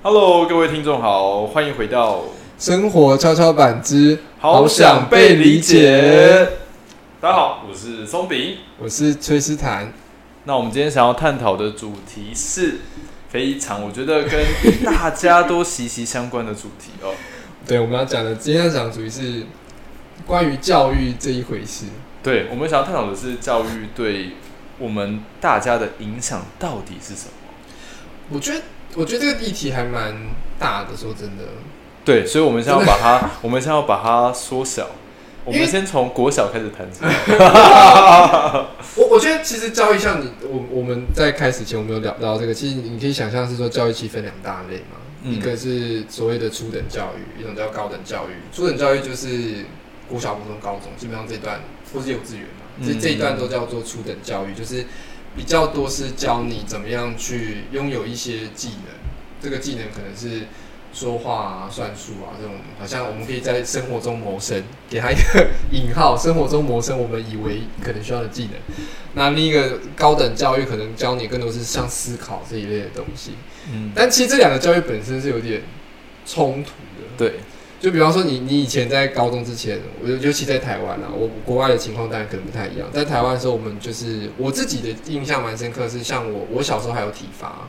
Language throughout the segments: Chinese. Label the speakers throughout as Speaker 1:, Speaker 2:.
Speaker 1: Hello，各位听众好，欢迎回到
Speaker 2: 生活跷跷板之
Speaker 1: 好想被理解。大家好，我是松饼。
Speaker 2: 我是崔斯坦。
Speaker 1: 那我们今天想要探讨的主题是非常，我觉得跟大家都息息相关的主题哦。
Speaker 2: 对，我们要讲的今天要讲的主题是关于教育这一回事。
Speaker 1: 对，我们想要探讨的是教育对我们大家的影响到底是什么？
Speaker 2: 我觉得，我觉得这个议题还蛮大的。说真的，
Speaker 1: 对，所以我们现在要把它，我们现在要把它缩小。我们先从国小开始谈起。
Speaker 2: 我我觉得其实教育像你，我我们在开始前我们有聊到这个，其实你可以想象是说教育其实分两大类嘛，
Speaker 1: 嗯
Speaker 2: 一个是所谓的初等教育，一种叫高等教育。初等教育就是国小、国中、高中，基本上这段或是幼稚园嘛，这
Speaker 1: 嗯
Speaker 2: 这一段都叫做初等教育，就是比较多是教你怎么样去拥有一些技能，这个技能可能是。说话啊、算术啊，这种好像我们可以在生活中谋生，给他一个引号，生活中谋生，我们以为可能需要的技能。那另一个高等教育可能教你更多是像思考这一类的东西，
Speaker 1: 嗯，
Speaker 2: 但其实这两个教育本身是有点冲突的。
Speaker 1: 对，
Speaker 2: 就比方说你你以前在高中之前，我尤其在台湾啊，我国外的情况当然可能不太一样。在台湾的时候，我们就是我自己的印象蛮深刻，是像我我小时候还有体罚。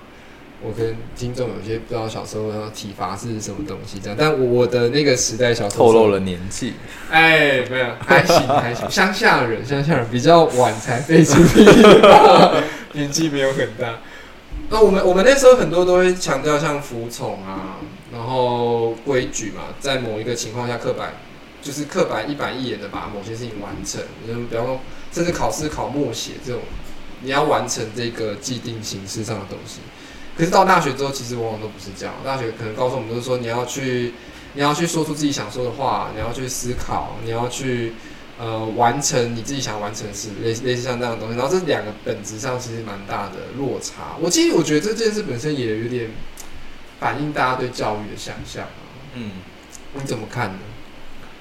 Speaker 2: 我跟听众有些不知道小时候要体罚是什么东西这样，但我我的那个时代小时候
Speaker 1: 透露了年纪。
Speaker 2: 哎，没有，还行还行。乡下人，乡下人比较晚才被出力，年纪没有很大。那我们我们那时候很多都会强调像服从啊，然后规矩嘛，在某一个情况下刻板，就是刻板一板一眼的把某些事情完成。嗯，比方说，甚至考试考默写这种，你要完成这个既定形式上的东西。可是到大学之后，其实往往都不是这样。大学可能告诉我们，就是说你要去，你要去说出自己想说的话，你要去思考，你要去呃完成你自己想完成的事，类似类似像这样的东西。然后这两个本质上其实蛮大的落差。我其实我觉得这件事本身也有点反映大家对教育的想象啊。
Speaker 1: 嗯，
Speaker 2: 你怎么看呢？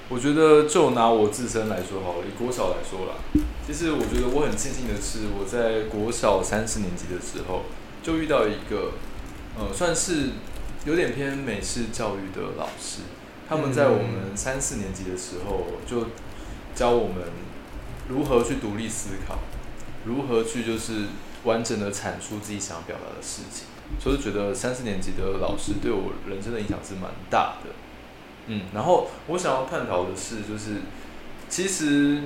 Speaker 1: 我觉得就拿我自身来说好了，以国小来说啦，其实我觉得我很庆幸的是，我在国小三四年级的时候。就遇到一个，呃，算是有点偏美式教育的老师，他们在我们三四年级的时候就教我们如何去独立思考，如何去就是完整的阐述自己想要表达的事情，所以觉得三四年级的老师对我人生的影响是蛮大的。嗯，然后我想要探讨的是，就是其实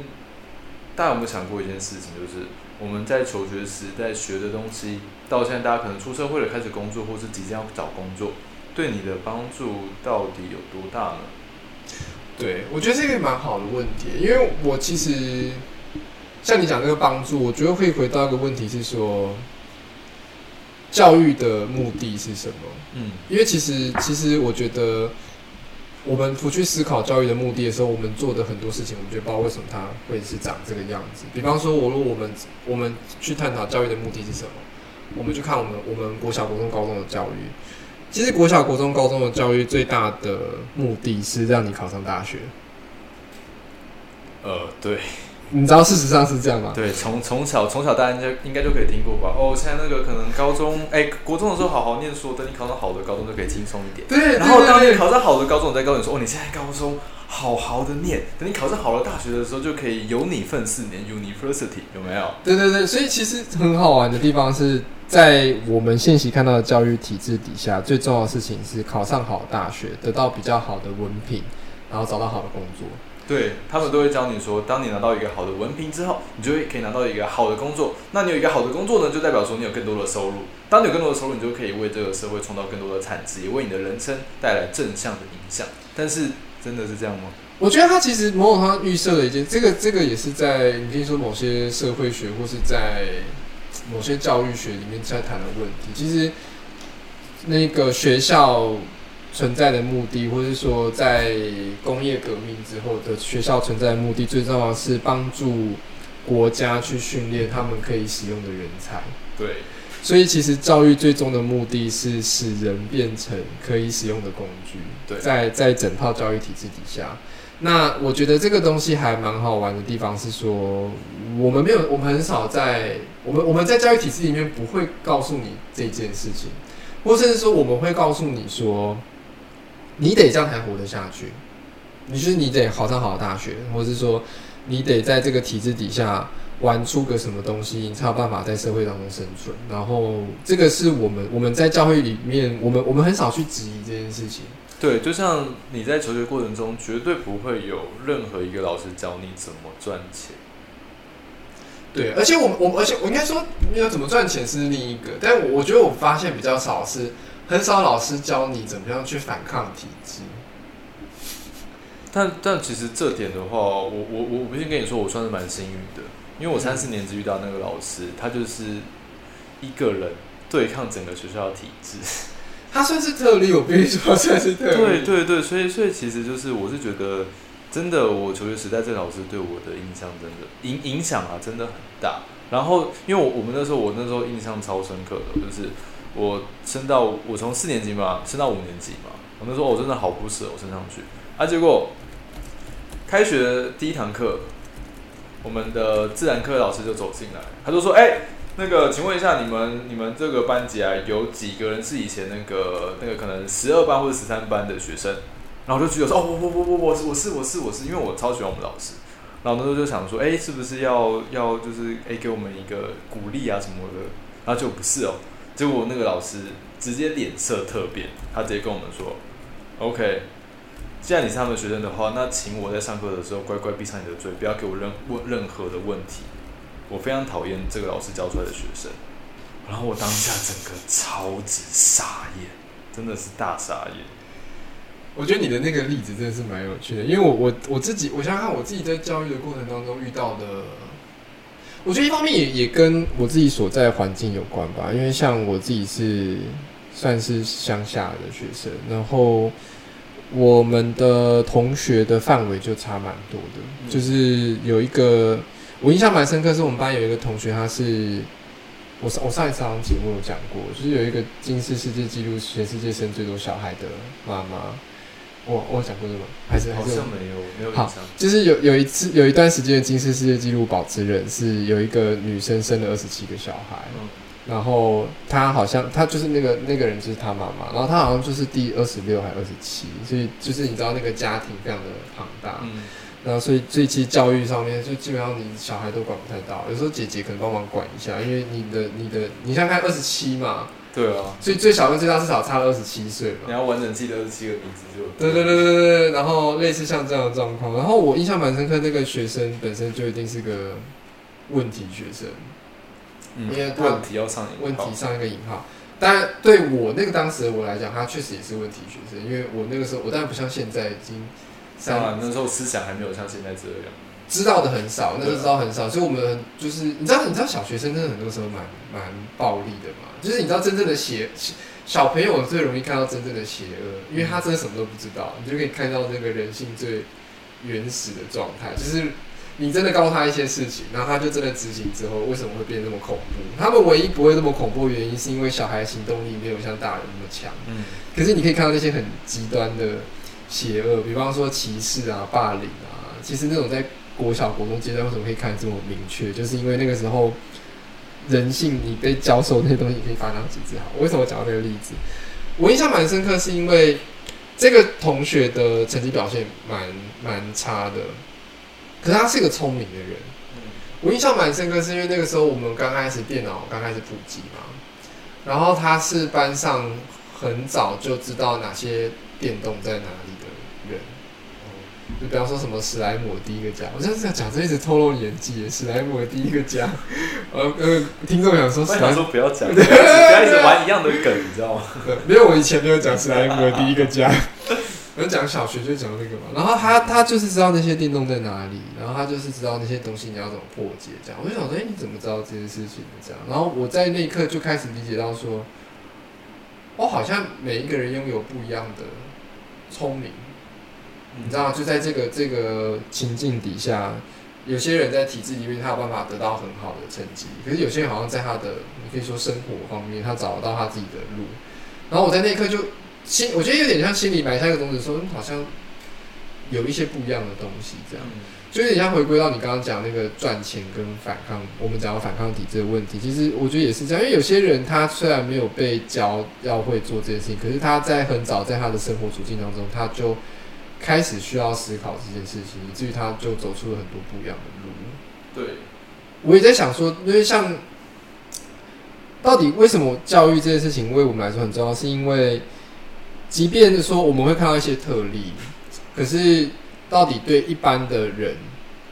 Speaker 1: 大家有没有想过一件事情，就是我们在求学时在学的东西。到现在，大家可能出社会了，开始工作，或是即将要找工作，对你的帮助到底有多大呢？
Speaker 2: 对，我觉得这个蛮好的问题，因为我其实像你讲这个帮助，我觉得会回到一个问题是说，教育的目的是什么？
Speaker 1: 嗯，
Speaker 2: 因为其实其实我觉得，我们不去思考教育的目的的时候，我们做的很多事情，我们就不知道为什么它会是长这个样子。比方说，我如果我们我们去探讨教育的目的是什么？我们去看我们我们国小、国中、高中的教育，其实国小、国中、高中的教育最大的目的是让你考上大学。
Speaker 1: 呃，对，
Speaker 2: 你知道事实上是这样吗？
Speaker 1: 对，从从小从小大家应该应该就可以听过吧？哦，现在那个可能高中，哎，国中的时候好好念书，等你考上好的高中就可以轻松一点。
Speaker 2: 对，
Speaker 1: 然后当你
Speaker 2: 对
Speaker 1: 考上好的高中，我再告诉你说，哦，你现在高中好好的念，等你考上好的大学的时候，就可以有你份四年 University，有没有？
Speaker 2: 对对对，所以其实很好玩的地方是在我们现行看到的教育体制底下，最重要的事情是考上好大学，得到比较好的文凭，然后找到好的工作。
Speaker 1: 对他们都会教你说，当你拿到一个好的文凭之后，你就会可以拿到一个好的工作。那你有一个好的工作呢，就代表说你有更多的收入。当你有更多的收入，你就可以为这个社会创造更多的产值，也为你的人生带来正向的影响。但是，真的是这样吗？
Speaker 2: 我觉得他其实某种程度上预设了一件，这个这个也是在你听说某些社会学或是在某些教育学里面在谈的问题。其实那个学校存在的目的，或是说在工业革命之后的学校存在的目的，最重要是帮助国家去训练他们可以使用的人才。
Speaker 1: 对，
Speaker 2: 所以其实教育最终的目的是使人变成可以使用的工具。
Speaker 1: 对
Speaker 2: 在在整套教育体制底下，那我觉得这个东西还蛮好玩的地方是说，我们没有，我们很少在我们我们在教育体制里面不会告诉你这件事情。或甚至说我们会告诉你说，你得这样才活得下去，你就是你得考上好的大学，或者是说你得在这个体制底下玩出个什么东西，你才有办法在社会当中生存。然后这个是我们我们在教会里面，我们我们很少去质疑这件事情。
Speaker 1: 对，就像你在求学过程中，绝对不会有任何一个老师教你怎么赚钱。
Speaker 2: 对，而且我们我而且我应该说，没有怎么赚钱是另一个，但我我觉得我发现比较少是，很少老师教你怎么样去反抗体制。
Speaker 1: 但但其实这点的话，我我我必须跟你说，我算是蛮幸运的，因为我三四年级遇到那个老师，他就是一个人对抗整个学校的体制。
Speaker 2: 他算是特例，我必须说算是特例。
Speaker 1: 对对对，所以所以其实就是我是觉得。真的，我求学时代这老师对我的印象真的影影响啊，真的很大。然后，因为我我们那时候，我那时候印象超深刻的，就是我升到我从四年级嘛，升到五年级嘛，我那时候我真的好不舍，我升上去啊。结果开学第一堂课，我们的自然科老师就走进来，他就说：“哎，那个，请问一下，你们你们这个班级啊，有几个人是以前那个那个可能十二班或者十三班的学生？”然后我就举手说：“哦，我我我我我我是我是我是，因为我超喜欢我们老师。然后那时候就想说，哎，是不是要要就是哎给我们一个鼓励啊什么的？然后就不是哦，结果那个老师直接脸色特变，他直接跟我们说：‘OK，既然你是他们学生的话，那请我在上课的时候乖乖闭上你的嘴，不要给我任问任何的问题。’我非常讨厌这个老师教出来的学生。然后我当下整个超级傻眼，真的是大傻眼。”
Speaker 2: 我觉得你的那个例子真的是蛮有趣的，因为我我我自己，我想想看我自己在教育的过程当中遇到的，我觉得一方面也也跟我自己所在环境有关吧，因为像我自己是算是乡下的学生，然后我们的同学的范围就差蛮多的，就是有一个我印象蛮深刻，是我们班有一个同学，他是我上我上一次好像节目有讲过，就是有一个金氏世界纪录，全世界生最多小孩的妈妈。我我讲过这个，还是
Speaker 1: 好像没有没有印
Speaker 2: 象。就是有有一次有一段时间的金氏世界纪录保持人是有一个女生生了二十七个小孩，然后她好像她就是那个那个人就是她妈妈，然后她好像就是第二十六还二十七，所以就是你知道那个家庭非常的庞大，然后所以这期教育上面就基本上你小孩都管不太到，有时候姐姐可能帮忙管一下，因为你的你的你像看二十七嘛。
Speaker 1: 对啊，
Speaker 2: 所以最小跟最大至少差了二十七岁嘛。
Speaker 1: 你要完整记得二十七个名字就。
Speaker 2: 对对对对对对，然后类似像这样的状况，然后我印象蛮深刻，那个学生本身就一定是个问题学生，
Speaker 1: 因为问题要上
Speaker 2: 问题上一个引号。当然，对我那个当时的我来讲，他确实也是问题学生，因为我那个时候我当然不像现在已经，
Speaker 1: 当然那时候思想还没有像现在这样。
Speaker 2: 知道的很少，那时候知道很少，所以我们就是你知道，你知道小学生真的很多时候蛮蛮暴力的嘛，就是你知道真正的邪小朋友最容易看到真正的邪恶，因为他真的什么都不知道，你就可以看到这个人性最原始的状态，就是你真的告诉他一些事情，然后他就真的执行之后，为什么会变得那么恐怖？他们唯一不会那么恐怖的原因，是因为小孩行动力没有像大人那么强。嗯，可是你可以看到那些很极端的邪恶，比方说歧视啊、霸凌啊，其实那种在。国小、国中阶段为什么可以看这么明确？就是因为那个时候人性，你被教授那些东西，你可以发扬极致。好，为什么讲到这个例子？我印象蛮深刻，是因为这个同学的成绩表现蛮蛮差的，可是他是一个聪明的人。我印象蛮深刻，是因为那个时候我们刚开始电脑刚开始普及嘛，然后他是班上很早就知道哪些电动在哪里。就比方说什么史莱姆第一个家，我就是在讲这一直透露年纪。史莱姆的第一个家，呃呃，听众想说，
Speaker 1: 想说不要讲，不要一直玩一样的梗，你知道吗？
Speaker 2: 没有，我以前没有讲史莱姆的第一个家，我讲小学就讲那个嘛。然后他他就是知道那些电动在哪里，然后他就是知道那些东西你要怎么破解，这样。我就想说，哎，你怎么知道这件事情的？这样。然后我在那一刻就开始理解到说，我好像每一个人拥有不一样的聪明。你知道，就在这个这个情境底下，有些人在体制里面，他有办法得到很好的成绩，可是有些人好像在他的，你可以说生活方面，他找到他自己的路。然后我在那一刻就心，我觉得有点像心里埋下一个种子，说好像有一些不一样的东西这样。就有点像回归到你刚刚讲那个赚钱跟反抗，我们讲到反抗体制的问题，其实我觉得也是这样，因为有些人他虽然没有被教要会做这件事情，可是他在很早在他的生活处境当中，他就开始需要思考这件事情，以至于他就走出了很多不一样的路。
Speaker 1: 对，
Speaker 2: 我也在想说，因为像到底为什么教育这件事情为我们来说很重要，是因为即便说我们会看到一些特例，可是到底对一般的人，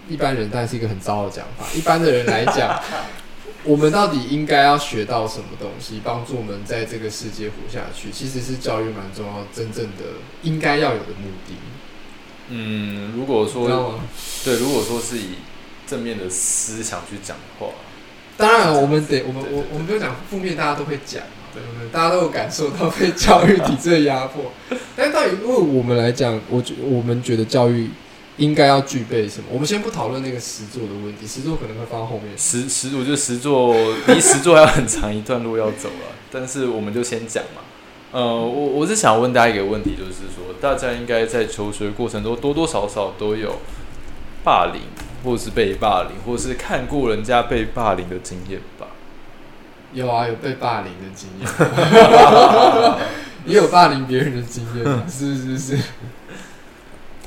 Speaker 2: 一般人但是一个很糟的讲法，一般的人来讲，我们到底应该要学到什么东西，帮助我们在这个世界活下去？其实是教育蛮重要，真正的应该要有的目的。
Speaker 1: 嗯，如果说？对，如果说是以正面的思想去讲的话，
Speaker 2: 当然，我们得，我们我我们不用讲负面，大家都会讲嘛，对不对？大家都有感受到被教育体制的压迫。但到底为我们来讲，我觉我们觉得教育应该要具备什么？我们先不讨论那个实作的问题，实作可能会放到后面。
Speaker 1: 实实，我觉得实作离实作还有很长一段路要走啊。但是我们就先讲嘛。呃，我我是想问大家一个问题，就是说，大家应该在求学过程中多多少少都有霸凌，或者是被霸凌，或者是看过人家被霸凌的经验吧？
Speaker 2: 有啊，有被霸凌的经验，也有霸凌别人的经验啊，是是是。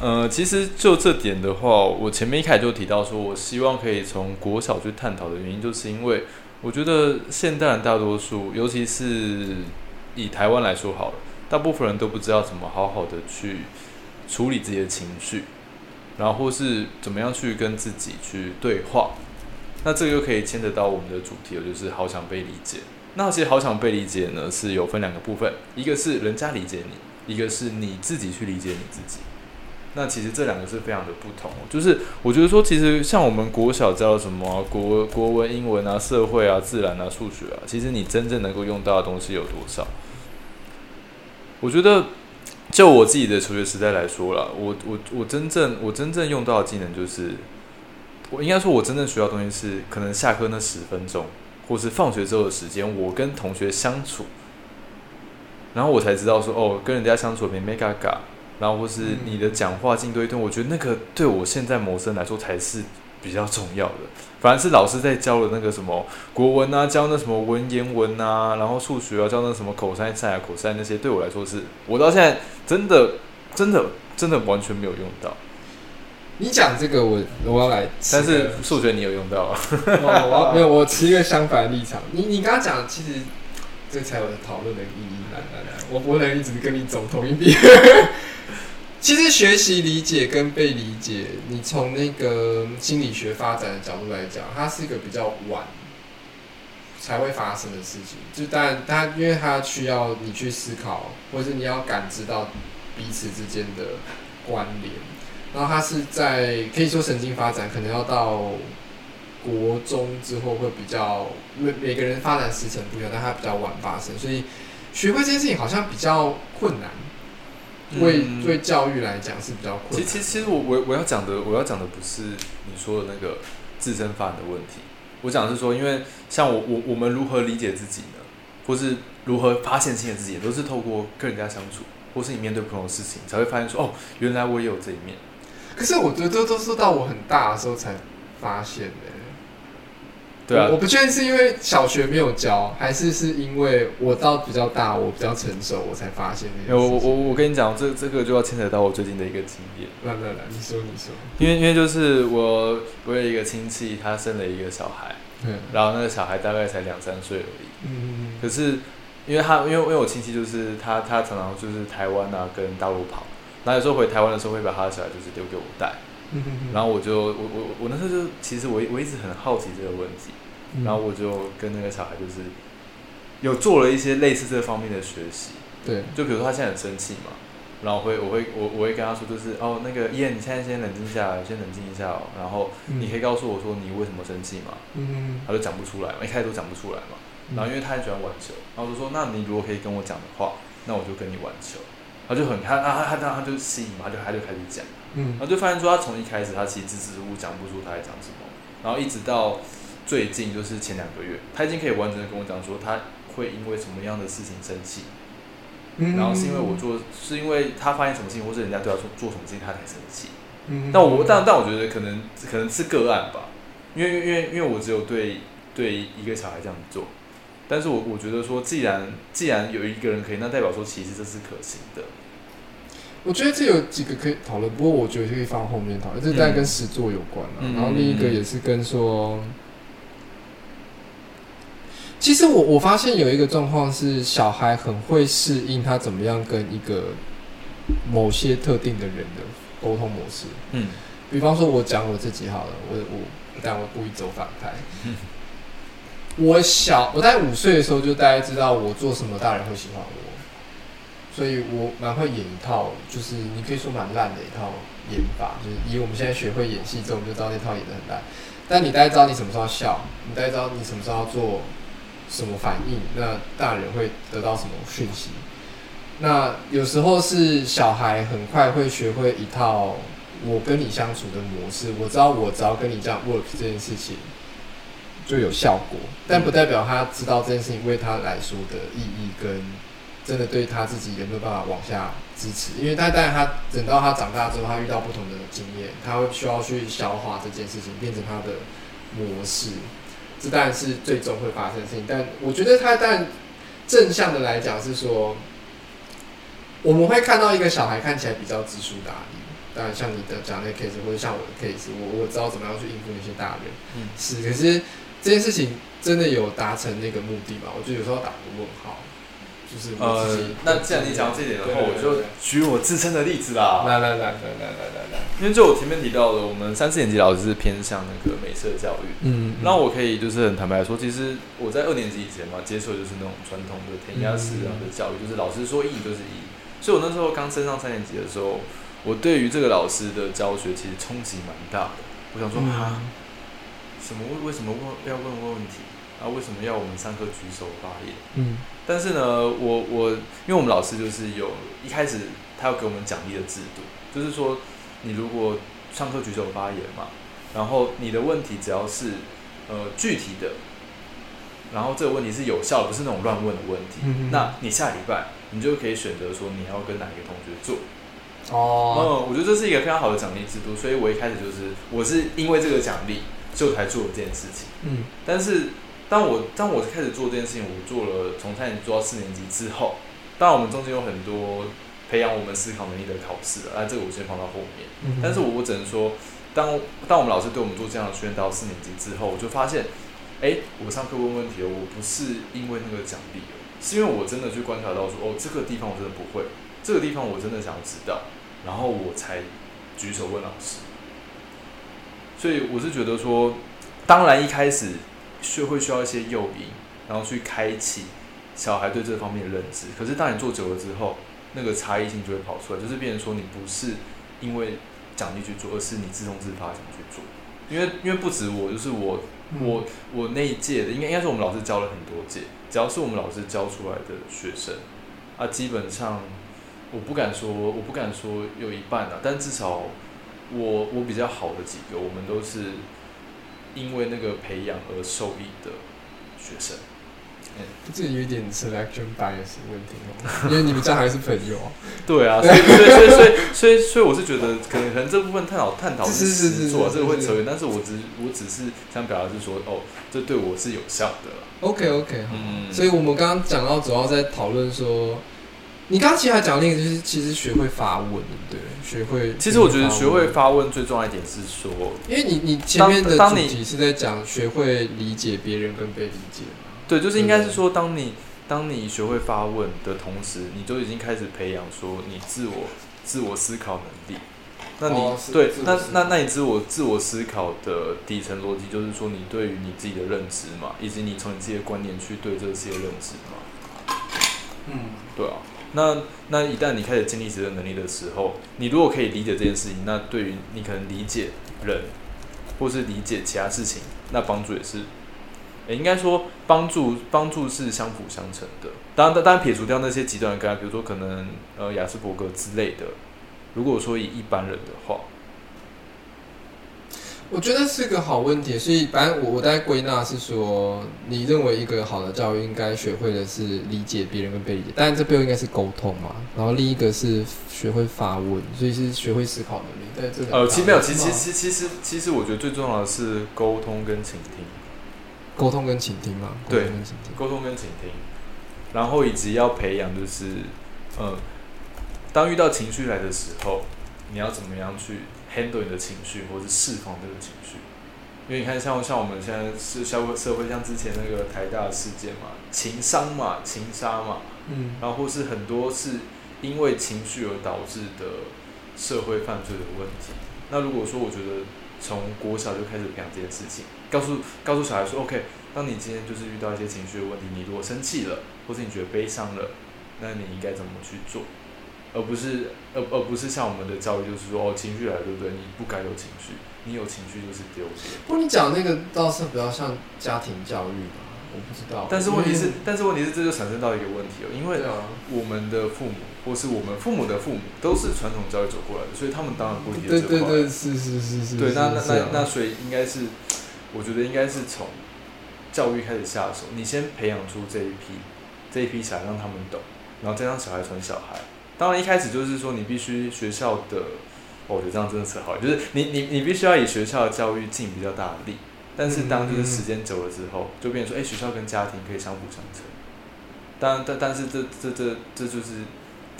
Speaker 1: 呃，其实就这点的话，我前面一开始就提到说，我希望可以从国小去探讨的原因，就是因为我觉得现代人大多数，尤其是以台湾来说好了，大部分人都不知道怎么好好的去处理自己的情绪，然后或是怎么样去跟自己去对话。那这个又可以牵扯到我们的主题了，就是好想被理解。那其实好想被理解呢，是有分两个部分，一个是人家理解你，一个是你自己去理解你自己。那其实这两个是非常的不同，就是我觉得说，其实像我们国小教什么、国国文、英文啊、社会啊、自然啊、数学啊，其实你真正能够用到的东西有多少？我觉得，就我自己的求学时代来说啦，我我我真正我真正用到的技能就是，我应该说，我真正学到东西是，可能下课那十分钟，或是放学之后的时间，我跟同学相处，然后我才知道说，哦，跟人家相处没没嘎嘎。然后或是你的讲话进对一顿，我觉得那个对我现在谋生来说才是比较重要的。反而是老师在教的那个什么国文啊，教那什么文言文啊，然后数学啊，教那什么口塞塞啊、口塞那些，对我来说是，我到现在真的真的真的完全没有用到。
Speaker 2: 你讲这个我，我要来，
Speaker 1: 但是数学你有用到啊？
Speaker 2: 哦，我要没有，我持一个相反的立场。你你刚刚讲，其实这才有讨论的意义。来来来，我不能一直跟你走同一边。其实学习理解跟被理解，你从那个心理学发展的角度来讲，它是一个比较晚才会发生的事情。就当然，它因为它需要你去思考，或者是你要感知到彼此之间的关联。然后它是在可以说神经发展可能要到国中之后会比较每每个人发展时程不一样，但它比较晚发生，所以学会这件事情好像比较困难。为
Speaker 1: 嗯
Speaker 2: 对教育来讲是比较困难。
Speaker 1: 其实其实其实我我我要讲的我要讲的不是你说的那个自身发展的问题，我讲的是说，因为像我我我们如何理解自己呢，或是如何发现新的自己，都是透过跟人家相处，或是你面对不同的事情，才会发现说，哦，原来我也有这一面。
Speaker 2: 可是我觉得都都是到我很大的时候才发现的。
Speaker 1: 对啊
Speaker 2: 我，不确定是因为小学没有教，还是是因为我到比较大，我比较成熟，我才发现那。
Speaker 1: 我我我我跟你讲，这这个就要牵扯到我最近的一个经验。
Speaker 2: 来来来，你说你说。
Speaker 1: 因为因为就是我我有一个亲戚，他生了一个小孩，
Speaker 2: 嗯
Speaker 1: 然后那个小孩大概才两三岁而已。
Speaker 2: 嗯
Speaker 1: 可是因为他因为因为我亲戚就是他他常常就是台湾啊跟大陆跑，然后有时候回台湾的时候会把他的小孩就是丢给我带，
Speaker 2: 嗯
Speaker 1: 然后我就我我我那时候就其实我我一直很好奇这个问题，
Speaker 2: 嗯。
Speaker 1: 然后我就跟那个小孩就是有做了一些类似这方面的学习，
Speaker 2: 对，
Speaker 1: 就比如说他现在很生气嘛，然后我会我会我我会跟他说就是哦那个燕你现在先冷静下来，先冷静一下哦，然后你可以告诉我说你为什么生气嘛？
Speaker 2: 嗯
Speaker 1: 他就讲不出来嘛，一开始都讲不出来嘛。然后因为他很喜欢玩球，然后我就说，那你如果可以跟我讲的话，那我就跟你玩球。他就很他他他他他就吸引嘛，他就他就开始讲，
Speaker 2: 嗯。
Speaker 1: 然后就发现说他从一开始他其实支支吾吾讲不出他在讲什么，然后一直到最近就是前两个月，他已经可以完整的跟我讲说他会因为什么样的事情生气，
Speaker 2: 嗯。
Speaker 1: 然后是因为我做，是因为他发现什么事情，或是人家对他做做什么事情，他才生气。
Speaker 2: 嗯。
Speaker 1: 但我但但我觉得可能可能是个案吧，因为因为因为我只有对对一个小孩这样做，但是我我觉得说，既然既然有一个人可以，那代表说其实这是可行的。
Speaker 2: 我觉得这有几个可以讨论，不过我觉得可以放后面讨论。这当然跟实作有关了、
Speaker 1: 嗯
Speaker 2: 然后另一个也是跟说，其实我我发现有一个状况是，小孩很会适应他怎么样跟一个某些特定的人的沟通模式。
Speaker 1: 嗯
Speaker 2: 比方说，我讲我自己好了，我我但我故意走反派。我小我在五岁的时候就大概知道我做什么大人会喜欢我，所以我蛮会演一套，就是你可以说蛮烂的一套演法，就是以我们现在学会演戏之后，我们就知道那套演的很烂。但你大概知道你什么时候笑，你大概知道你什么时候要做什么反应，那大人会得到什么讯息。那有时候是小孩很快会学会一套我跟你相处的模式，我知道我只要跟你这样 work 这件事情就有效果，但不代表他知道这件事情为他来说的意义跟真的对他自己有没有办法往下支持。因为他当然他等到他长大之后，他遇到不同的经验，他会需要去消化这件事情，变成他的模式。这当然是最终会发生的事情，但我觉得他但正向的来讲是说，我们会看到一个小孩看起来比较知书达理。当然，像你的讲那 case，或者像我的 case，我我知道怎么样去应付那些大人，
Speaker 1: 嗯
Speaker 2: 是。可是这件事情真的有达成那个目的吗？我觉得有时候打个问号。就是
Speaker 1: 呃，那既然你讲到这点的话，我就举我自身的例子吧。
Speaker 2: 来来来来来来来来，
Speaker 1: 因为就我前面提到的，我们三四年级老师是偏向那个美色教育。
Speaker 2: 嗯，
Speaker 1: 那我可以就是很坦白说，其实我在二年级以前嘛，接受就是那种传统的填鸭式的教育，就是老师说一就是一。所以我那时候刚升上三年级的时候，我对于这个老师的教学其实冲击蛮大的。我想说啊。什么为为什么问要问问问题啊？为什么要我们上课举手发言？
Speaker 2: 嗯
Speaker 1: 但是呢，我我因为我们老师就是有一开始他要给我们奖励的制度，就是说你如果上课举手发言嘛，然后你的问题只要是呃具体的，然后这个问题是有效的，不是那种乱问的问题，
Speaker 2: 嗯
Speaker 1: 那你下礼拜你就可以选择说你要跟哪一个同学做。
Speaker 2: 哦，
Speaker 1: 嗯，我觉得这是一个非常好的奖励制度，所以我一开始就是我是因为这个奖励，所以我才做了这件事情。
Speaker 2: 嗯
Speaker 1: 但是当我当我开始做这件事情，我做了从三年级做到四年级之后，当然我们中间有很多培养我们思考能力的考试啊，这个我先放到后面。
Speaker 2: 嗯
Speaker 1: 但是我我只能说，当当我们老师对我们做这样的训练到四年级之后，我就发现，哎、我上课问问题了，我不是因为那个奖励，是因为我真的去观察到说，哦，这个地方我真的不会，这个地方我真的想要知道，然后我才举手问老师。所以我是觉得说，当然一开始是会需要一些诱因，然后去开启小孩对这方面的认知。可是当你做久了之后，那个差异性就会跑出来，就是变成说你不是因为奖励去做，而是你自动自发想去做。因为因为不止我，就是我我我那一届的，应该应该是我们老师教了很多届，只要是我们老师教出来的学生啊，基本上我不敢说我不敢说有一半啊，但至少我我比较好的几个，我们都是因为那个培养而受益的学生。
Speaker 2: 这有一点 selection bias 问题哦，因为你们这还是朋友啊。
Speaker 1: 对啊，所以 所以所以所以所以所以我是觉得可能可能这部分探讨探讨
Speaker 2: 是是是
Speaker 1: 实做这个会扯远，但是我只我只是想表达是说，哦，这对我是有效的。
Speaker 2: OK OK，好。
Speaker 1: 嗯，
Speaker 2: 所以我们刚刚讲到，主要在讨论说，你刚刚其实还讲另一个，就是其实学会发问，对不对？学会。
Speaker 1: 其实我觉得学会，发问最重要一点是说，
Speaker 2: 因为你你前面的
Speaker 1: 当当你
Speaker 2: 主题是在讲学会理解别人跟被理解嘛。
Speaker 1: 对，就是应该是说，当你当你学会发问的同时，你就已经开始培养说你自我自我思考能力。那你、
Speaker 2: 哦
Speaker 1: 对那那那你自我自我思考的底层逻辑，就是说你对于你自己的认知嘛，以及你从你自己的观念去对这个世界认知嘛。
Speaker 2: 嗯，
Speaker 1: 对啊，那那一旦你开始建立这个能力的时候，你如果可以理解这件事情，那对于你可能理解人，或是理解其他事情，那帮助也是，诶、应该说帮助帮助是相辅相成的。当然，当然撇除掉那些极端的个案，比如说可能呃雅斯伯格之类的，如果说以一般人的话，
Speaker 2: 我觉得是个好问题，所以反正我我大概归纳是说，你认为一个好的教育应该学会的是理解别人跟被理解，当然这背后应该是沟通嘛，然后另一个是学会发问，所以是学会思考能力。但这
Speaker 1: 呃，其实没有，其实其实其实其实我觉得最重要的是沟通跟倾听，
Speaker 2: 沟通跟倾听嘛，沟
Speaker 1: 对
Speaker 2: 通跟倾听。
Speaker 1: 沟通跟倾听，然后以及要培养就是，呃，当遇到情绪来的时候，你要怎么样去 handle 你的情绪，或是释放这个情绪？因为你看像，像我们现在是社会社会，像之前那个台大的事件嘛，情伤嘛，情杀嘛，
Speaker 2: 嗯
Speaker 1: 然后或是很多是因为情绪而导致的社会犯罪的问题。那如果说我觉得从国小就开始培养这件事情，告诉告诉小孩说，OK，当你今天就是遇到一些情绪的问题，你如果生气了，或是你觉得悲伤了，那你应该怎么去做？而不是而而不是像我们的教育，就是说哦，情绪来了，对不对？你不该有情绪，你有情绪就是丢脸。
Speaker 2: 不过你讲那个倒是比较像家庭教育吧，我不知道。
Speaker 1: 但是问题是，但是问题是，这就产生到一个问题哦，因为
Speaker 2: 啊，
Speaker 1: 我们的父母或是我们父母的父母都是传统教育走过来的，所以他们当然不理解这块。
Speaker 2: 对对，是是是是。
Speaker 1: 对，那那那那所以应该是，我觉得应该是从教育开始下手，你先培养出这一批这一批小孩，让他们懂，然后再让小孩传小孩。当然一开始就是说，你必须学校的，哦我觉得这样真的扯好，就是你你你必须要以学校的教育尽比较大的力，但是当就是时间久了之后，就变成说，哎、学校跟家庭可以相辅相成。当然，但但是这这这这就是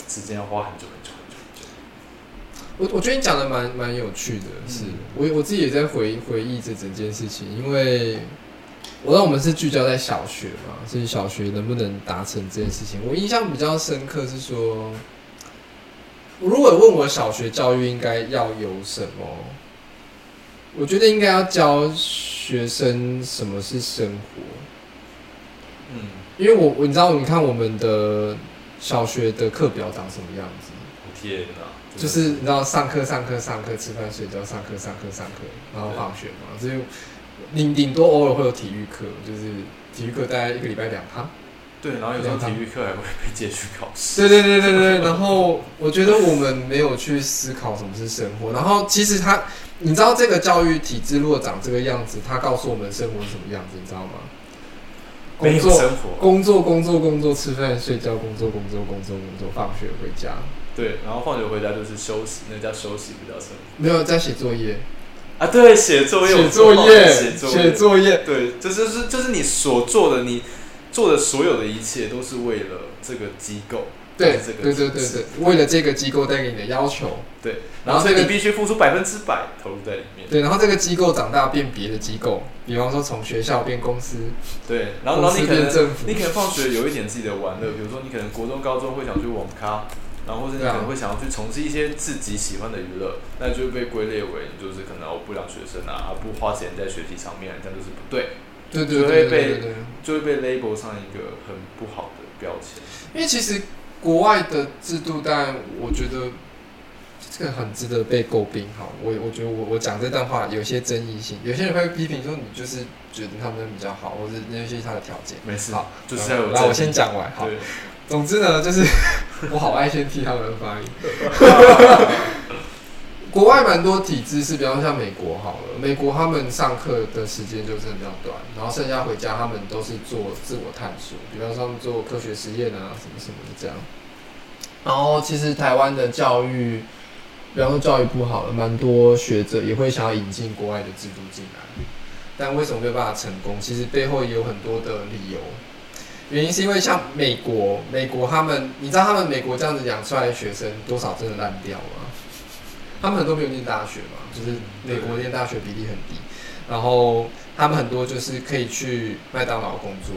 Speaker 1: 时间要花很久很久很久很久。
Speaker 2: 我我觉得你讲的蛮蛮有趣的，是、
Speaker 1: 嗯
Speaker 2: 我我自己也在回回忆这整件事情，因为我让我们是聚焦在小学嘛，所以小学能不能达成这件事情，我印象比较深刻是说，如果问我小学教育应该要有什么，我觉得应该要教学生什么是生活，
Speaker 1: 嗯，
Speaker 2: 因为我我你知道，你看我们的小学的课表长什么样子？
Speaker 1: 天哪，
Speaker 2: 就是你知道上课上课上课吃饭睡觉上课上课上课，然后放学嘛，所以顶顶多偶尔会有体育课，就是体育课大概一个礼拜两堂。
Speaker 1: 对，然后有时候体育课还会被借去考试。
Speaker 2: 对对对对对，然后我觉得我们没有去思考什么是生活，然后其实他，你知道这个教育体制如果长这个样子，他告诉我们生活是什么样子，你知道吗？
Speaker 1: 没
Speaker 2: 工作
Speaker 1: 有生活，
Speaker 2: 工作工作工作吃饭睡觉工作工作工作工作放学回家，
Speaker 1: 对，然后放学回家就是休息，那叫休息，不叫生活
Speaker 2: 没有在写作业，
Speaker 1: 啊。对，写作业，
Speaker 2: 写作业
Speaker 1: 写作
Speaker 2: 写作业，
Speaker 1: 对，这就是就是你所做的，你做的所有的一切都是为了这个机构，
Speaker 2: 对
Speaker 1: 这个
Speaker 2: 对对对对，为了这个机构带给你的要求，
Speaker 1: 对，
Speaker 2: 然后
Speaker 1: 所以你必须付出百分之百投入在里面。
Speaker 2: 对，然后这个机构长大变别的机构，比方说从学校变公司，
Speaker 1: 对，然后然后你可能你可能放学有一点自己的玩乐，比如说你可能国中、高中会想去网咖，然后或者你可能会想要去从事一些自己喜欢的娱乐，那就会被归类为你就是可能我不良学生啊，不花钱在学习上面，这样就是不对，
Speaker 2: 对对对对。
Speaker 1: 就会被 label 上一个很不好的标签。
Speaker 2: 因为其实国外的制度，当然我觉得这个很值得被诟病。哈，我我觉得我我讲这段话有些争议性，有些人会批评说你就是觉得他们比较好，或者那些是他的条件。
Speaker 1: 没事
Speaker 2: 好，
Speaker 1: 就是要有
Speaker 2: 来，我先讲完。好，
Speaker 1: 对，
Speaker 2: 总之呢，就是 我好爱先替他们发言。国外蛮多体制是，比方像美国好了，美国他们上课的时间就真的比较短，然后剩下回家他们都是做自我探索，比方说做科学实验啊，什么什么的这样。然后其实台湾的教育，比方说教育部好了，蛮多学者也会想要引进国外的制度进来，但为什么没有办法成功？其实背后也有很多的理由。原因是因为像美国，美国他们，你知道他们美国这样子养出来的学生多少真的烂掉吗？他们很多没有念大学嘛，就是美国念大学比例很低，然后他们很多就是可以去麦当劳工作，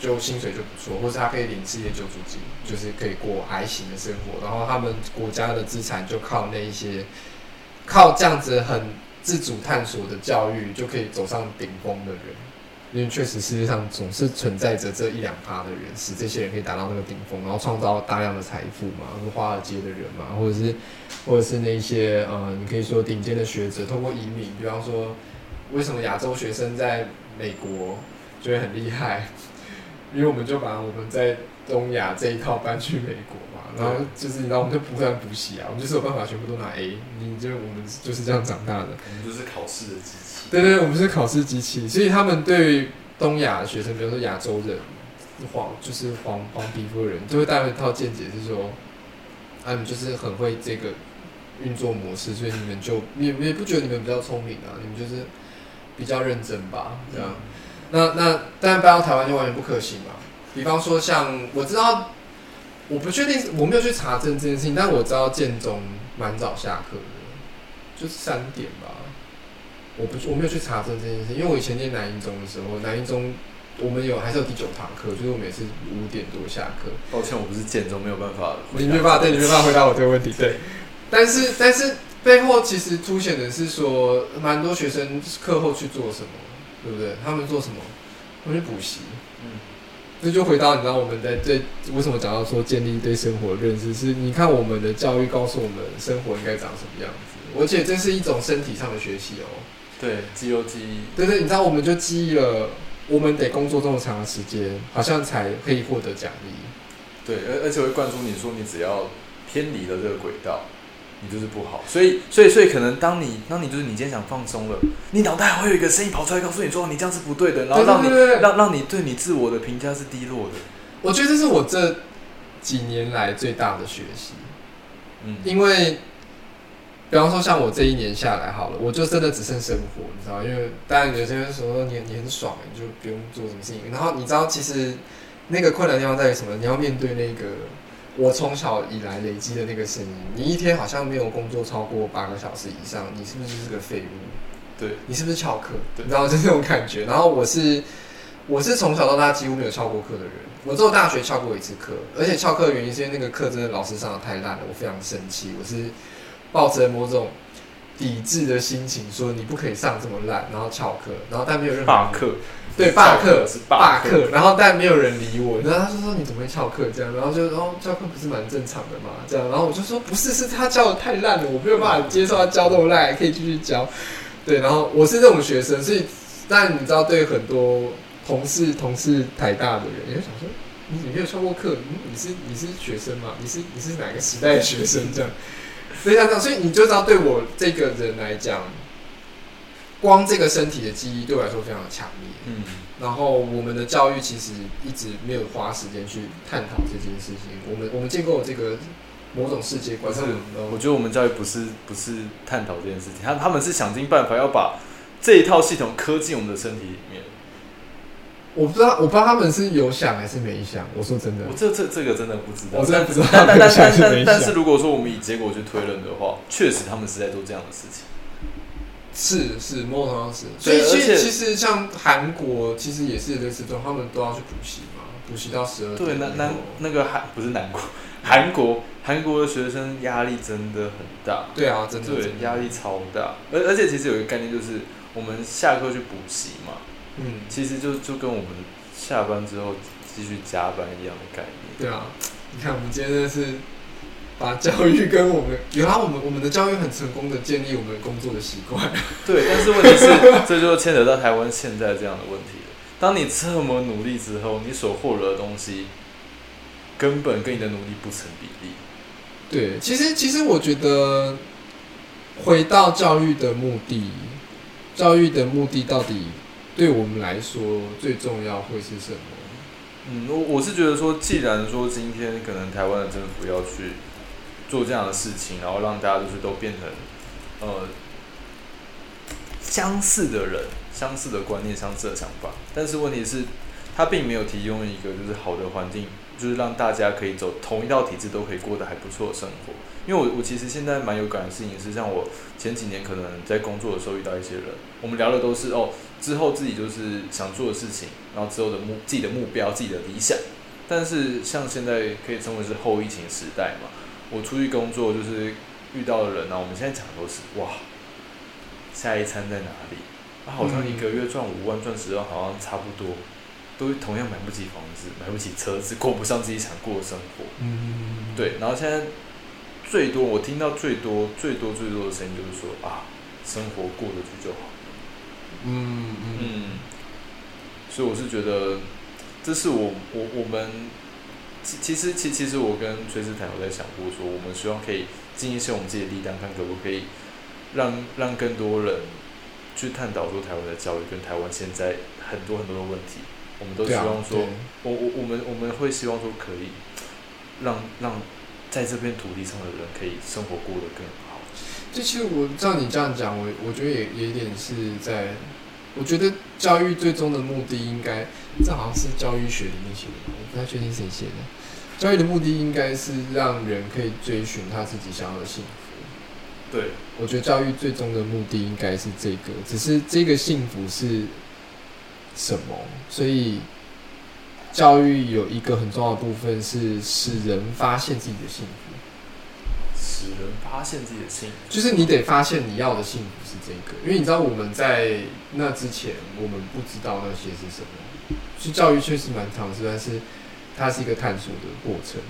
Speaker 2: 就薪水就不错，或是他可以领失业救助金，就是可以过还行的生活。然后他们国家的资产就靠那一些，靠这样子很自主探索的教育，就可以走上顶峰的人。因为确实世界上总是存在着这一两趴的人，使这些人可以达到那个顶峰，然后创造大量的财富嘛，如华尔街的人嘛，或者是或者是那些呃，你可以说顶尖的学者，通过移民，比方说为什么亚洲学生在美国就会很厉害，因为我们就把我们在东亚这一套搬去美国嘛，然后就是你知道我们就不断补习啊，我们就是有办法全部都拿 A，你就我们就是这样长大的。
Speaker 1: 我们就是考试的机器。
Speaker 2: 对对，我们是考试机器，所以他们对东亚学生，比如说亚洲人，黄就是黄黄皮肤的人，就会带一套见解是说，啊，你们就是很会这个运作模式，所以你们就也也不觉得你们比较聪明啊，你们就是比较认真吧，这样。那那但搬到台湾就完全不可行嘛。比方说像我知道，我不确定我没有去查证这件事情，但我知道建中蛮早下课的，就是三点吧。我不我没有去查证这件事，因为我以前念南一中的时候，南一中我们有还是有第九堂课，就是我每次五点多下课。
Speaker 1: 抱歉，我不是建中，没有办法。
Speaker 2: 你没办法，对，你没办法回答我这个问题。对，但是但是背后其实凸显的是说，蛮多学生课后去做什么，对不对？他们做什么？他们去补习。嗯，这就回到你知道我们在对为什么讲到说建立对生活的认识，是你看我们的教育告诉我们生活应该长什么样子，而且这是一种身体上的学习哦。
Speaker 1: 对，肌肉记忆。
Speaker 2: 对对，你知道，我们就记忆了，我们得工作这么长的时间，好像才可以获得奖励。
Speaker 1: 对，而而且会灌输你说，你只要偏离了这个轨道，你就是不好。所以，所以，所以，可能当你，当你就是你今天想放松了，你脑袋还会有一个声音跑出来告诉你说，你这样是不对的，然后让你让让你对你自我的评价是低落的。
Speaker 2: 我觉得这是我这几年来最大的学习。嗯，因为。比方说，像我这一年下来好了，我就真的只剩生活，你知道？因为当然有些人说你你很爽，你就不用做什么事情。然后你知道，其实那个困难地方在于什么？你要面对那个我从小以来累积的那个声音。你一天好像没有工作超过八个小时以上，你是不是就是个废物？
Speaker 1: 对，
Speaker 2: 你是不是翘课？你知道就这种感觉。然后我是我是从小到大几乎没有翘过课的人。我只有大学翘过一次课，而且翘课的原因是因为那个课真的老师上的太烂了，我非常生气。我是。抱着某种抵制的心情，说你不可以上这么烂，然后翘课，然后但没有任何
Speaker 1: 罢课，
Speaker 2: 对罢课
Speaker 1: 是罢
Speaker 2: 课，然后但没有人理我，然后他就说你怎么会翘课这样，然后就哦翘课不是蛮正常的嘛这样，然后我就说不是，是他教的太烂了，我没有办法接受他教这么烂，可以继续教，对，然后我是这种学生，所以但你知道对很多同事同事台大的人，也想说你你没有翘过课，你是你是学生嘛，你是你是哪个时代的学生？这样？非常这样，所以你就知道，对我这个人来讲，光这个身体的记忆对我来说非常的强烈。嗯，然后我们的教育其实一直没有花时间去探讨这件事情。我们我们建构这个某种世界观，
Speaker 1: 我觉得我们教育不是不是探讨这件事情，他他们是想尽办法要把这一套系统刻进我们的身体。
Speaker 2: 我不知道，我不知道他们是有想还是没想。我说真的，
Speaker 1: 我这这这个真的不知道，
Speaker 2: 我真的不知道。
Speaker 1: 但但但但但是如果说我们以结果去推论的话，确实他们是在做这样的事情。
Speaker 2: 是是，某种上是。所以其实其实像韩国，其实也是类似这种，他们都要去补习嘛，补习到十二点
Speaker 1: 对，那那那个韩不是南国，韩国韩国的学生压力真的很大。
Speaker 2: 对啊，真的
Speaker 1: 对，压力超大。而而且其实有一个概念就是，我们下课去补习嘛。嗯，其实就就跟我们下班之后继续加班一样的概念。
Speaker 2: 对啊，你看我们今天是把教育跟我们，原来我们我们的教育很成功的建立我们工作的习惯。
Speaker 1: 对，但是问题是，这就牵扯到台湾现在这样的问题了。当你这么努力之后，你所获得的东西根本跟你的努力不成比例。
Speaker 2: 对，其实其实我觉得回到教育的目的，教育的目的到底？对我们来说，最重要会是什么？
Speaker 1: 嗯，我我是觉得说，既然说今天可能台湾的政府要去做这样的事情，然后让大家就是都变成呃相似的人、相似的观念、相似的想法，但是问题是，他并没有提供一个就是好的环境，就是让大家可以走同一套体制都可以过得还不错的生活。因为我我其实现在蛮有感的事情是，像我前几年可能在工作的时候遇到一些人，我们聊的都是哦。之后自己就是想做的事情，然后之后的目自己的目标、自己的理想。但是像现在可以称为是后疫情时代嘛，我出去工作就是遇到的人呢，我们现在讲的都是哇，下一餐在哪里？啊，好像一个月赚五万、赚十万，好像差不多，都同样买不起房子、买不起车子，过不上自己想过的生活。嗯，对。然后现在最多我听到最多、最多、最多的声音就是说啊，生活过得去就好。嗯嗯，所以我是觉得，这是我我我们其其实其其实我跟崔斯坦有在想过说，我们希望可以尽一些我们自己的力量，看可不可以让让更多人去探讨说台湾的教育跟台湾现在很多很多的问题，我们都希望说，
Speaker 2: 对。
Speaker 1: 我我我们我们会希望说可以让让在这片土地上的人可以生活过得更好。
Speaker 2: 就其实我照你这样讲，我我觉得也也有点是在，我觉得教育最终的目的应该，这好像是教育学里面写的，我不太确定谁写的。教育的目的应该是让人可以追寻他自己想要的幸福。
Speaker 1: 对，
Speaker 2: 我觉得教育最终的目的应该是这个，只是这个幸福是什么？所以教育有一个很重要的部分是使人发现自己的幸福。
Speaker 1: 使人发现自己的幸福。
Speaker 2: 就是你得发现你要的幸福是这个，因为你知道我们在那之前，我们不知道那些是什么。其实教育确实蛮长时，但是它是一个探索的过程。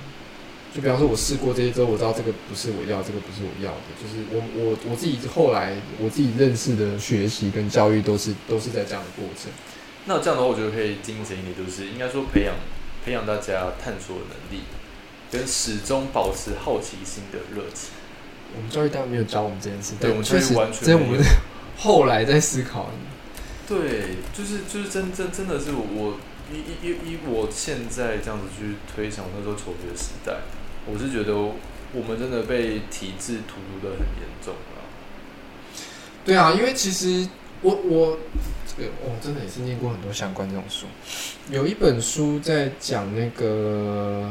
Speaker 2: 就比方说，我试过这些之后，我知道这个不是我要，这个不是我要的。就是我我我自己后来我自己认识的学习跟教育都是都是在这样的过程。
Speaker 1: 那这样的话，我觉得可以精简一点，就是应该说培养培养大家探索的能力，跟始终保持好奇心的热情。
Speaker 2: 我们教育当然没有教我们这件事，
Speaker 1: 对我们
Speaker 2: 确实
Speaker 1: 完全
Speaker 2: 在我们 后来在思考。
Speaker 1: 对，就是就是真真真的是我以以以以我现在这样子去推想那时候求学时代，我是觉得我们真的被体制荼毒的很严重啊。
Speaker 2: 对啊，因为其实我我这个我真的也是念过很多相关这种书，有一本书在讲那个，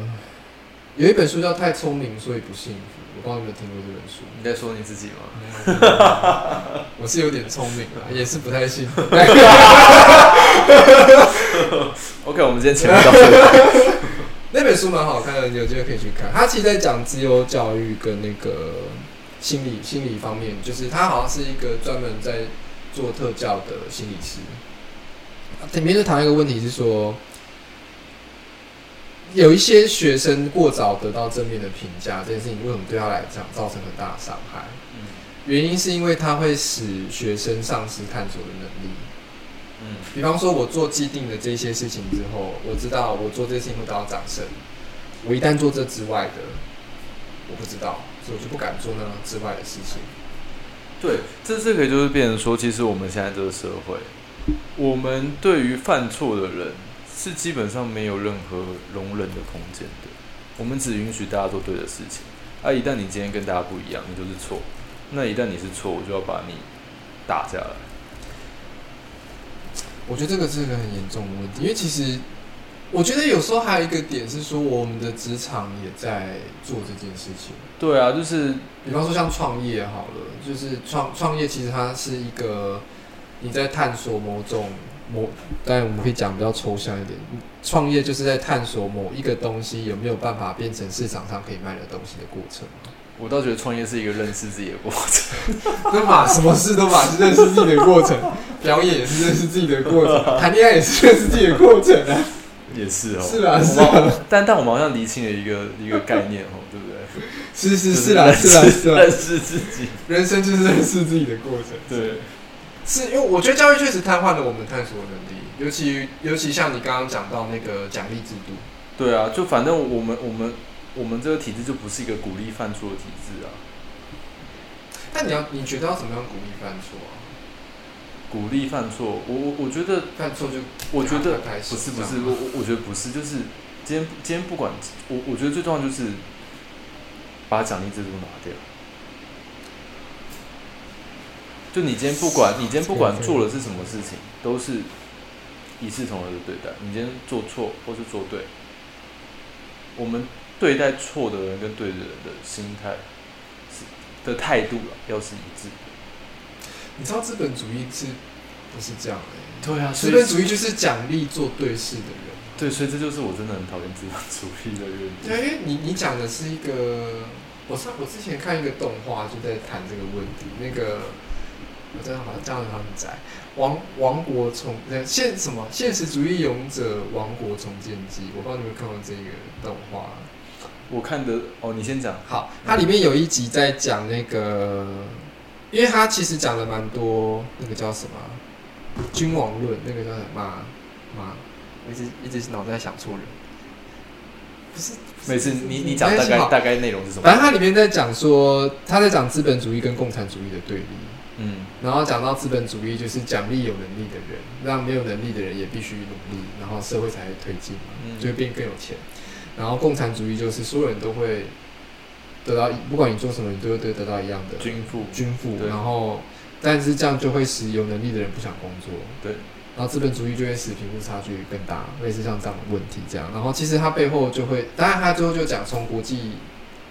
Speaker 2: 有一本书叫《太聪明所以不幸福》，我不知道你有没有听过这本书。
Speaker 1: 你在说你自己吗？
Speaker 2: 我是有点聪明啊，也是不太幸福。
Speaker 1: OK，我们今天前面到这里。
Speaker 2: 那本书蛮好看的，你有机会可以去看。它其实在讲自由教育跟那个心理心理方面，就是他好像是一个专门在做特教的心理师。里面就谈到一个问题是说，有一些学生过早得到正面的评价，这件事情为什么对他来讲造成很大的伤害？
Speaker 1: 嗯
Speaker 2: 原因是因为它会使学生丧失探索的能力。
Speaker 1: 嗯
Speaker 2: 比方说，我做既定的这些事情之后，我知道我做这些事情会得到掌声。我一旦做这之外的，我不知道，所以我就不敢做那之外的事情。
Speaker 1: 对，这这个就是变成说，其实我们现在这个社会，我们对于犯错的人是基本上没有任何容忍的空间的。我们只允许大家做对的事情，啊，一旦你今天跟大家不一样，你就是错。那一旦你是错，我就要把你打下来。
Speaker 2: 我觉得这个是个很严重的问题，因为其实我觉得有时候还有一个点是说，我们的职场也在做这件事情。
Speaker 1: 对啊，就是
Speaker 2: 比方说像创业好了，就是创创业其实它是一个你在探索某种某，当然我们可以讲比较抽象一点，创业就是在探索某一个东西有没有办法变成市场上可以卖的东西的过程。
Speaker 1: 我倒觉得创业是一个认识自己的过程。
Speaker 2: 都把什么事都把是认识自己的过程，表演也是认识自己的过程，谈恋爱也是认识自己的过程啊。
Speaker 1: 也是哦，
Speaker 2: 是啊是啊
Speaker 1: 但但我们好像厘清了一个一个概念哦，对不对？
Speaker 2: 是是
Speaker 1: 是
Speaker 2: 啦是啦是啦
Speaker 1: 认，识自己。
Speaker 2: 人生就是认识自己的过程。
Speaker 1: 对，
Speaker 2: 是因为我觉得教育确实瘫痪了我们探索的能力，尤其尤其像你刚刚讲到那个奖励制度，
Speaker 1: 对啊，就反正我们我们我们这个体制就不是一个鼓励犯错的体制啊，
Speaker 2: 但你要你觉得要怎么样鼓励犯错啊？
Speaker 1: 鼓励犯错，我我我觉得，
Speaker 2: 犯错就
Speaker 1: 我觉得不是不是，我我我觉得不是，就是今天今天不管我我觉得最重要就是把奖励制度拿掉。就你今天不管你今天不管做了是什么事情，都是一视同仁的对待。你今天做错或是做对，我们对待错的人跟对的人的心态是的态度啊，要是一致的。
Speaker 2: 你知道资本主义是不是这样的、
Speaker 1: 对啊，
Speaker 2: 资本主义就是奖励做对事的人。
Speaker 1: 对，所以这就是我真的很讨厌资本主义的原因。
Speaker 2: 对，因为你你讲的是一个，我上我之前看一个动画就在谈这个问题，那个我真的好像这样很窄，王王国重呃现什么现实主义勇者王国重建记，我不知道你们有没有看过这个动画。
Speaker 1: 我看的哦，你先讲。
Speaker 2: 好，它里面有一集在讲那个，因为他其实讲了蛮多，那个叫什么啊君王论，那个叫什么马马，我一直一直脑袋想错人。不是，
Speaker 1: 每次你你讲大概大概内容是什么？
Speaker 2: 反正它里面在讲说，他在讲资本主义跟共产主义的对立，
Speaker 1: 嗯
Speaker 2: 然后讲到资本主义就是奖励有能力的人，让没有能力的人也必须努力，然后社会才会推进嘛，
Speaker 1: 嗯
Speaker 2: 就会变更有钱。然后共产主义就是所有人都会得到，不管你做什么，你都会得得到一样的
Speaker 1: 均富。
Speaker 2: 均富，然后但是这样就会使有能力的人不想工作，
Speaker 1: 对，
Speaker 2: 然后资本主义就会使贫富差距更大，类似像这样的问题这样。然后其实它背后就会，当然它最后就讲从国际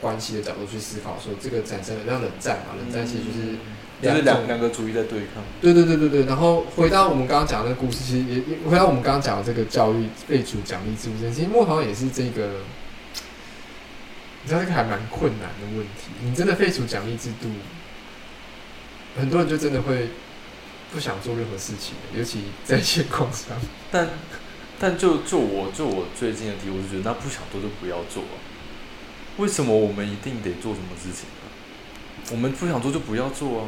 Speaker 2: 关系的角度去思考，说这个产生了像冷战嘛，冷战其实就是
Speaker 1: 就是
Speaker 2: 两
Speaker 1: 两两个主义在对抗。
Speaker 2: 对对对对对，然后回到我们刚刚讲的那个故事，其实也也回到我们刚刚讲的这个教育废除奖励制度其实莫好像也是这个，你知道这个还蛮困难的问题。你真的废除奖励制度，很多人就真的会不想做任何事情，尤其在现况上。
Speaker 1: 但但就就我就我最近的题，我就觉得那不想做就不要做啊。为什么我们一定得做什么事情呢？我们不想做就不要做啊，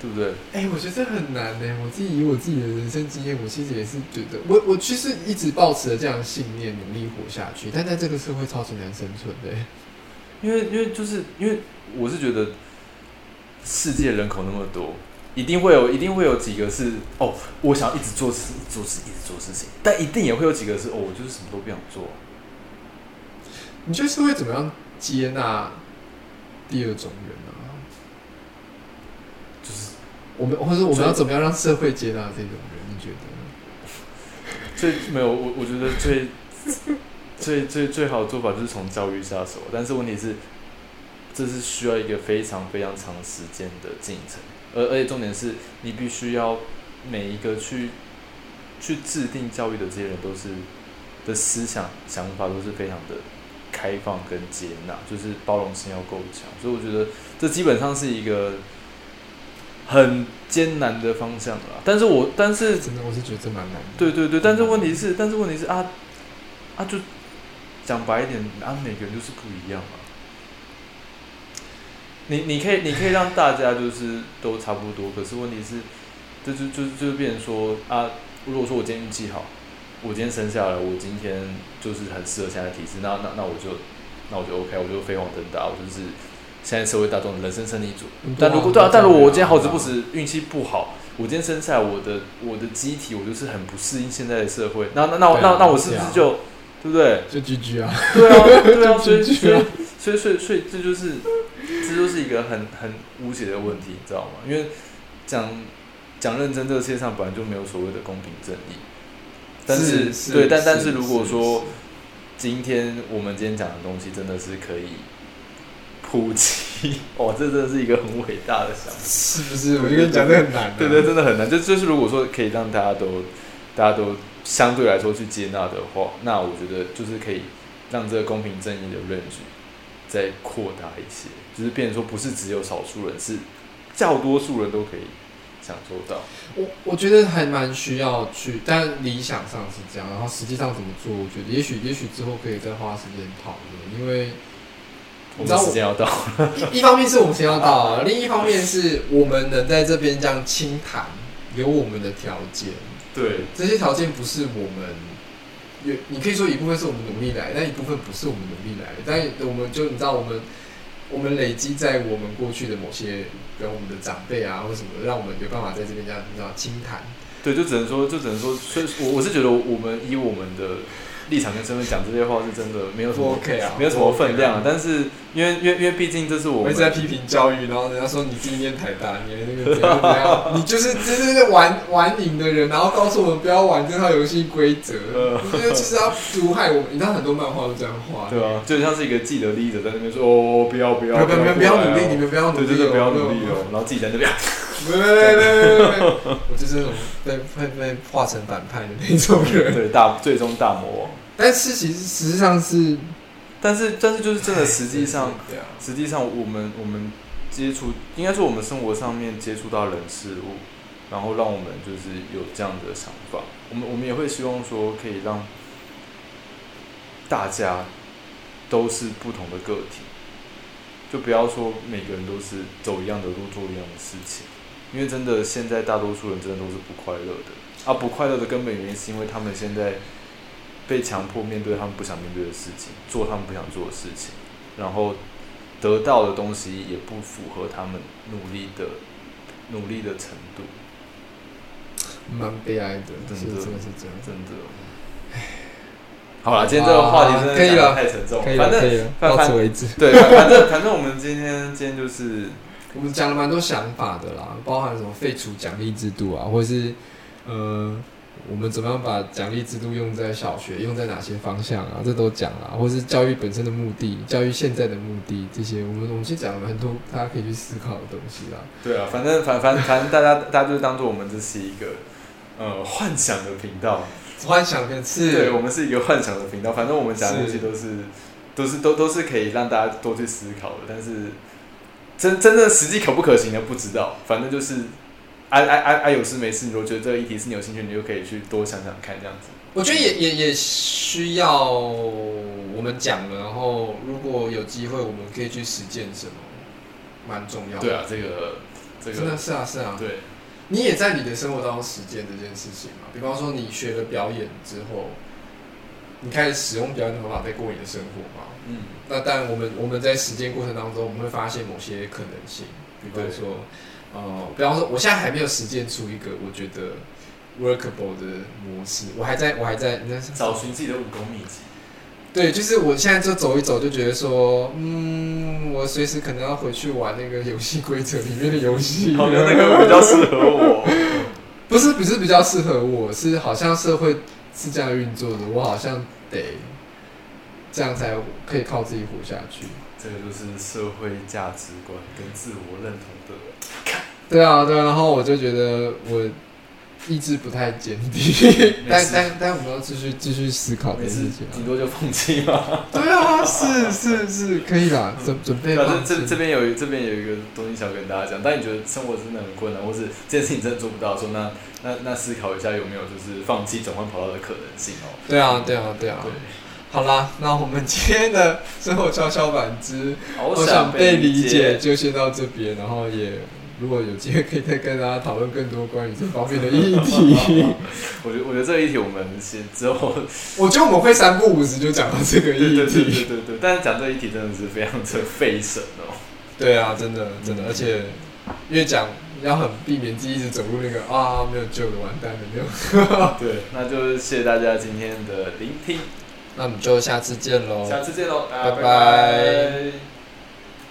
Speaker 1: 对不对？
Speaker 2: 哎、我觉得这很难呢。我自己以我自己的人生经验，我其实也是觉得，我我其实一直抱持着这样的信念，努力活下去。但在这个社会超级难生存的。
Speaker 1: 因为因为就是因为我是觉得世界人口那么多，一定会有一定会有几个是哦，我想要一直做事做事一直做事情，但一定也会有几个是哦，我就是什么都不想做。
Speaker 2: 你觉得社会怎么样接纳第二种人啊？
Speaker 1: 就是
Speaker 2: 我们或者我们要怎么样让社会接纳这种人？你觉得？
Speaker 1: 最没有我我觉得最最最最好的做法就是从教育下手，但是问题是，这是需要一个非常非常长时间的进程，而而且重点是你必须要每一个去去制定教育的这些人都是的思想想法都是非常的开放跟接纳，就是包容性要够强，所以我觉得这基本上是一个很艰难的方向啦。但是我但是
Speaker 2: 真的，我是觉得这蛮难的。
Speaker 1: 对对对，但是问题是，但是问题是啊啊，就讲白一点，啊，每个人就是不一样嘛。你你可以你可以让大家就是都差不多，可是问题是，这就就就变成说啊，如果说我今天运气好，我今天生下来，我今天就是很适合现在的体质，那那那我就那我就 OK，我就飞黄腾达，我就是现在社会大众的人生胜利组。但如果对啊，但如果我今天好死不死运气不好，我今天生下来我的我的机体我就是很不适应现在的社会，那那那那那我是不是就对不对？
Speaker 2: 就 GG 啊，
Speaker 1: 对啊，对啊，所以
Speaker 2: 就
Speaker 1: 所以
Speaker 2: 啊
Speaker 1: 所以所以所以这就是这就是一个很很无解的问题，你知道吗？因为讲讲认真，这个世界上本来就没有所谓的公平正义。但
Speaker 2: 是是
Speaker 1: 对，但
Speaker 2: 是
Speaker 1: 但是如果说今天我们今天讲的东西真的是可以普及，哇，这真的是一个很伟大的想法。
Speaker 2: 是不是？我就跟你讲，这很难、啊。
Speaker 1: 对对，真的很难。就就是如果说可以让大家都大家都相对来说去接纳的话，那我觉得就是可以让这个公平正义的 range 再扩大一些，就是变成说不是只有少数人，是较多数人都可以享受到。
Speaker 2: 我我觉得还蛮需要去，但理想上是这样，然后实际上怎么做，我觉得也许也许之后可以再花时间讨论，因为
Speaker 1: 我
Speaker 2: 你知道我
Speaker 1: 们时间要到，
Speaker 2: 一 一方面是我们时间要到啊，另一方面是我们能在这边这样轻谈，有我们的条件，
Speaker 1: 对
Speaker 2: 这些条件不是我们，也你可以说一部分是我们努力来，但一部分不是我们努力来的。但我们就你知道，我们我们累积在我们过去的某些，比如我们的长辈啊或什么，让我们有办法在这边这样你知道轻谈。
Speaker 1: 对，就只能说就只能说，所以我我是觉得我们以我们的立场跟身份讲这些话是真的没有什么
Speaker 2: OK 啊，
Speaker 1: 没有什么分量啊。但是因为因为因为毕竟这是我们
Speaker 2: 一直在批评教育，然后人家说你自己念台大，你那个怎样怎样，你就是真的是玩玩瘾的人，然后告诉我们不要玩这套游戏规则，
Speaker 1: 呃
Speaker 2: 你觉得就是要毒害我们。你知道很多漫画都这样画，
Speaker 1: 对啊，就像是一个既得利益者在那边说哦不要不要
Speaker 2: 不要不要不要努力，你
Speaker 1: 们
Speaker 2: 们不要努力哦，
Speaker 1: 对对对不要努力哦，然后自己在那边
Speaker 2: 没没没没，我就是被被被化成反派的那种人。
Speaker 1: 对大最终大魔王。
Speaker 2: 但是其实实际上是，
Speaker 1: 但是但是就是真的实际上，实际上我们我们接触应该说我们生活上面接触到人事物，然后让我们就是有这样的想法。我们我们也会希望说可以让大家都是不同的个体，就不要说每个人都是走一样的路做一样的事情，因为真的现在大多数人真的都是不快乐的啊，不快乐的根本原因是因为他们现在被强迫面对他们不想面对的事情，做他们不想做的事情，然后得到的东西也不符合他们努力的努力的程度，
Speaker 2: 蛮悲哀的，
Speaker 1: 真的
Speaker 2: 是真的是这样。
Speaker 1: 真的。好了，今天这个话题真的讲得太沉重，
Speaker 2: 了，
Speaker 1: 反正
Speaker 2: 到此为止。
Speaker 1: 对，反反正反正我们今天今天就是
Speaker 2: 我们讲了蛮多想法的啦，包含什么废除奖励制度啊，或者是呃，我们怎么样把奖励制度用在小学，用在哪些方向啊，这都讲了，或是教育本身的目的，教育现在的目的，这些我们我们其实讲了很多大家可以去思考的东西啦。
Speaker 1: 对啊，反正反反反正大家大家就当做我们这是一个呃幻想的频道，
Speaker 2: 幻想跟是，
Speaker 1: 对我们是一个幻想的频道，反正我们讲的东西
Speaker 2: 是
Speaker 1: 都是。都是都都是可以让大家多去思考的，但是真真正实际可不可行的不知道，反正就是哎哎哎哎有事没事，你如果觉得这个议题是你有兴趣，你就可以去多想想看这样子。
Speaker 2: 我觉得也也也需要我们讲了，然后如果有机会，我们可以去实践什么，蛮重要的。
Speaker 1: 对啊，这个这
Speaker 2: 真的
Speaker 1: 个
Speaker 2: 是啊是啊，
Speaker 1: 对
Speaker 2: 你也在你的生活当中实践这件事情嘛？比方说，你学了表演之后，你开始使用表演的方法在过你的生活嘛？
Speaker 1: 嗯。
Speaker 2: 那但我们我们在实践过程当中，我们会发现某些可能性，比方说，呃，比方说，我现在还没有实践出一个我觉得 workable 的模式，我还在我还在那是
Speaker 1: 找寻自己的武功秘籍。
Speaker 2: 对，就是我现在就走一走，就觉得说，嗯，我随时可能要回去玩那个游戏规则里面的游戏，
Speaker 1: 好像那个比较适合我。
Speaker 2: 不是不是比较适合我，是好像社会是这样运作的，我好像得这样才可以靠自己活下去。
Speaker 1: 这个就是社会价值观跟自我认同的。
Speaker 2: 对啊，对啊，然后我就觉得我意志不太坚定，但但但我们要继续继续思考这件事情啊。
Speaker 1: 顶多就放弃嘛。
Speaker 2: 对啊，是是是，可以啦，准准备
Speaker 1: 反。正这这边有一这边有一个东西想跟大家讲，但你觉得生活真的很困难，或是这件事情真的做不到的时候，那那那思考一下有没有就是放弃转换跑道的可能性哦。
Speaker 2: 对啊，对啊，对啊。
Speaker 1: 对，
Speaker 2: 好啦，那我们今天的生活跷跷板之我想被理解，就先到这边，然后也如果有机会可以再跟大家讨论更多关于这方面的议题。
Speaker 1: 我觉得我觉得这个议题我们先之后，
Speaker 2: 我觉得我们会三不五时就讲到这个议
Speaker 1: 对对对对
Speaker 2: 题。
Speaker 1: 对对，但是讲这个议题真的是非常的费神哦。
Speaker 2: 对啊，真的真的，而且越讲要很避免自己一直走入那个啊没有救的完蛋的那种。
Speaker 1: 对，那就谢谢大家今天的聆听，
Speaker 2: 那我们就下次见喽，
Speaker 1: 下次见喽，
Speaker 2: 拜拜。
Speaker 1: 拜拜